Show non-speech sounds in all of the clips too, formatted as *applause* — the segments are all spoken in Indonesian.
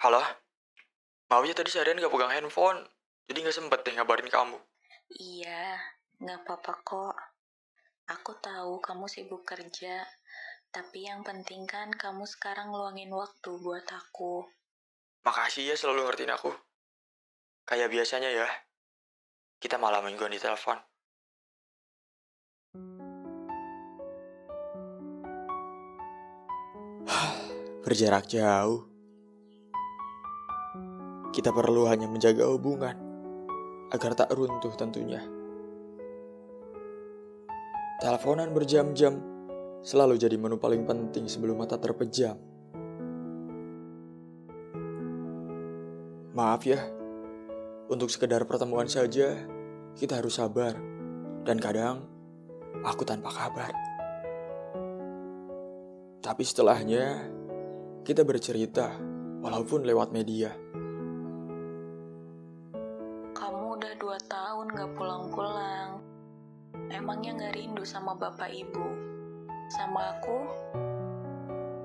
Halo? Maaf ya tadi seharian gak pegang handphone. Jadi gak sempet deh ngabarin kamu. Iya, nggak apa-apa kok. Aku tahu kamu sibuk kerja, tapi yang penting kan kamu sekarang luangin waktu buat aku. Makasih ya selalu ngertiin aku. Kayak biasanya ya. Kita malam mingguan di telepon. *sighs* Berjarak jauh. Kita perlu hanya menjaga hubungan agar tak runtuh tentunya. Teleponan berjam-jam selalu jadi menu paling penting sebelum mata terpejam. Maaf ya, untuk sekedar pertemuan saja kita harus sabar. Dan kadang aku tanpa kabar. Tapi setelahnya kita bercerita walaupun lewat media. Dua tahun gak pulang-pulang. Emangnya gak rindu sama bapak ibu? Sama aku?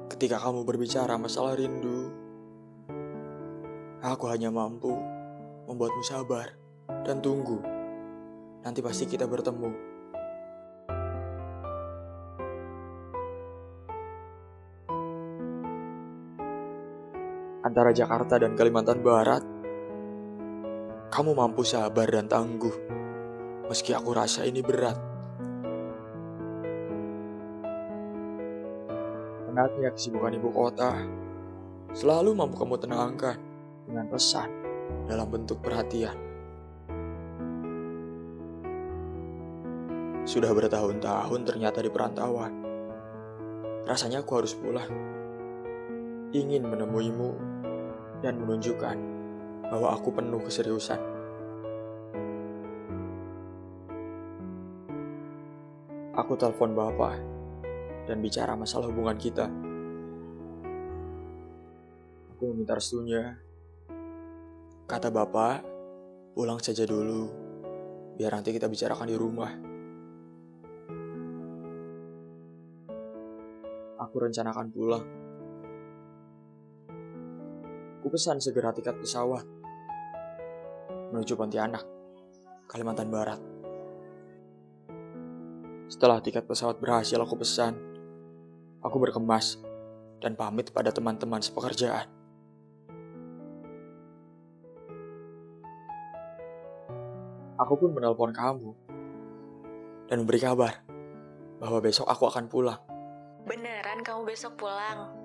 Ketika kamu berbicara masalah rindu, aku hanya mampu membuatmu sabar dan tunggu. Nanti pasti kita bertemu. Antara Jakarta dan Kalimantan Barat, kamu mampu sabar dan tangguh, meski aku rasa ini berat. Penatnya kesibukan ibu kota, selalu mampu kamu tenangkan dengan pesan dalam bentuk perhatian. Sudah bertahun-tahun ternyata di perantauan. Rasanya aku harus pulang. Ingin menemuimu dan menunjukkan bahwa aku penuh keseriusan. Aku telepon bapak dan bicara masalah hubungan kita. Aku meminta restunya. Kata bapak, pulang saja dulu, biar nanti kita bicarakan di rumah. Aku rencanakan pulang. Aku pesan segera tiket pesawat menuju Pontianak, Kalimantan Barat. Setelah tiket pesawat berhasil aku pesan, aku berkemas dan pamit pada teman-teman sepekerjaan. Aku pun menelpon kamu dan memberi kabar bahwa besok aku akan pulang. Beneran kamu besok pulang?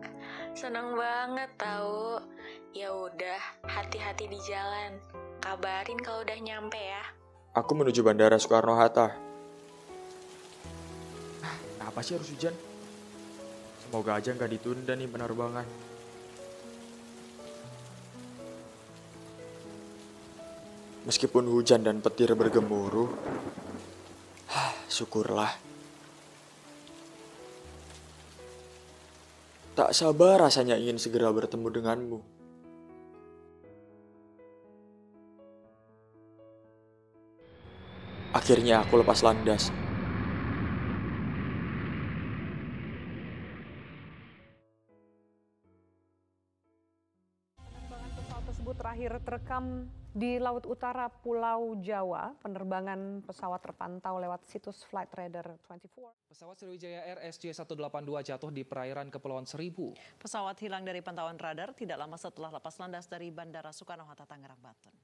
Seneng banget tahu. Ya udah, hati-hati di jalan. Kabarin kalau udah nyampe ya. Aku menuju Bandara Soekarno-Hatta. Kenapa sih harus hujan? Semoga aja nggak ditunda nih penerbangan. Meskipun hujan dan petir bergemuruh, syukurlah. Tak sabar rasanya ingin segera bertemu denganmu. Akhirnya aku lepas landas. Penerbangan pesawat tersebut terakhir terekam di Laut Utara Pulau Jawa. Penerbangan pesawat terpantau lewat situs Flight Radar 24. Pesawat Sriwijaya Air SJ182 jatuh di perairan Kepulauan Seribu. Pesawat hilang dari pantauan radar tidak lama setelah lepas landas dari Bandara Soekarno-Hatta, Tangerang, Banten.